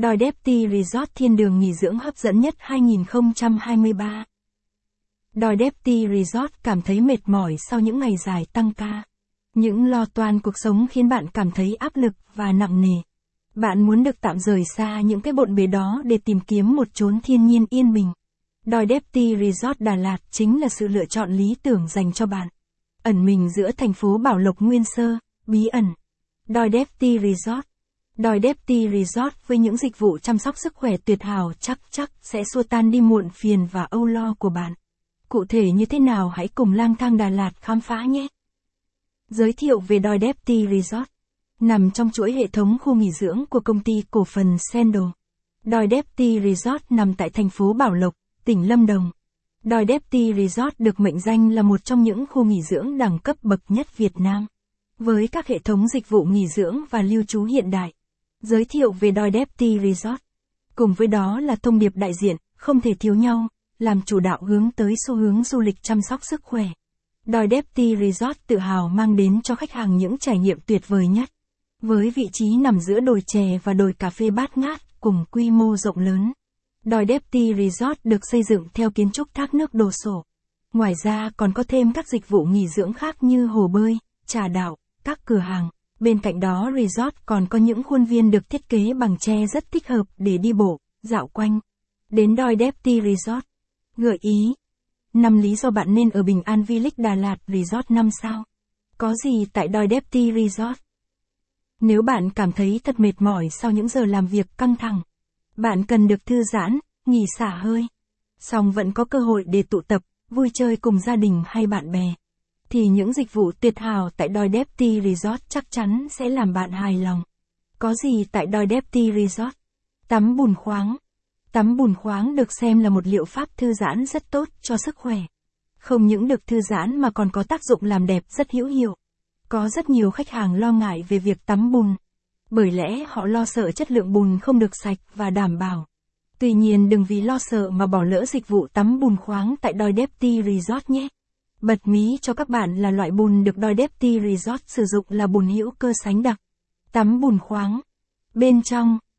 Đòi Depty Resort thiên đường nghỉ dưỡng hấp dẫn nhất 2023. Đòi Depty Resort cảm thấy mệt mỏi sau những ngày dài tăng ca. Những lo toan cuộc sống khiến bạn cảm thấy áp lực và nặng nề. Bạn muốn được tạm rời xa những cái bộn bề đó để tìm kiếm một chốn thiên nhiên yên bình. Đòi Depty Resort Đà Lạt chính là sự lựa chọn lý tưởng dành cho bạn. Ẩn mình giữa thành phố Bảo Lộc nguyên sơ, bí ẩn. Đòi Depty Resort Đòi Depty Resort với những dịch vụ chăm sóc sức khỏe tuyệt hảo chắc chắc sẽ xua tan đi muộn phiền và âu lo của bạn. Cụ thể như thế nào hãy cùng lang thang Đà Lạt khám phá nhé. Giới thiệu về Đòi Depty Resort Nằm trong chuỗi hệ thống khu nghỉ dưỡng của công ty cổ phần Sendo. Đòi Depty Resort nằm tại thành phố Bảo Lộc, tỉnh Lâm Đồng. Đòi Depty Resort được mệnh danh là một trong những khu nghỉ dưỡng đẳng cấp bậc nhất Việt Nam. Với các hệ thống dịch vụ nghỉ dưỡng và lưu trú hiện đại. Giới thiệu về Doi Depti Resort. Cùng với đó là thông điệp đại diện, không thể thiếu nhau, làm chủ đạo hướng tới xu hướng du lịch chăm sóc sức khỏe. Doi Depti Resort tự hào mang đến cho khách hàng những trải nghiệm tuyệt vời nhất. Với vị trí nằm giữa đồi chè và đồi cà phê bát ngát, cùng quy mô rộng lớn. Doi Depti Resort được xây dựng theo kiến trúc thác nước đồ sổ. Ngoài ra còn có thêm các dịch vụ nghỉ dưỡng khác như hồ bơi, trà đạo, các cửa hàng. Bên cạnh đó resort còn có những khuôn viên được thiết kế bằng tre rất thích hợp để đi bộ, dạo quanh. Đến Đòi Depti Resort. Gợi ý. 5 lý do bạn nên ở Bình An Village Đà Lạt Resort 5 sao. Có gì tại Đòi Depti Resort? Nếu bạn cảm thấy thật mệt mỏi sau những giờ làm việc căng thẳng, bạn cần được thư giãn, nghỉ xả hơi. Song vẫn có cơ hội để tụ tập, vui chơi cùng gia đình hay bạn bè. Thì những dịch vụ tuyệt hảo tại Đòi Depty Resort chắc chắn sẽ làm bạn hài lòng. Có gì tại Đòi Depty Resort? Tắm bùn khoáng. Tắm bùn khoáng được xem là một liệu pháp thư giãn rất tốt cho sức khỏe. Không những được thư giãn mà còn có tác dụng làm đẹp rất hữu hiệu. Có rất nhiều khách hàng lo ngại về việc tắm bùn. Bởi lẽ họ lo sợ chất lượng bùn không được sạch và đảm bảo. Tuy nhiên đừng vì lo sợ mà bỏ lỡ dịch vụ tắm bùn khoáng tại Đòi Depty Resort nhé. Bật mí cho các bạn là loại bùn được Đòi Depty Resort sử dụng là bùn hữu cơ sánh đặc. Tắm bùn khoáng. Bên trong,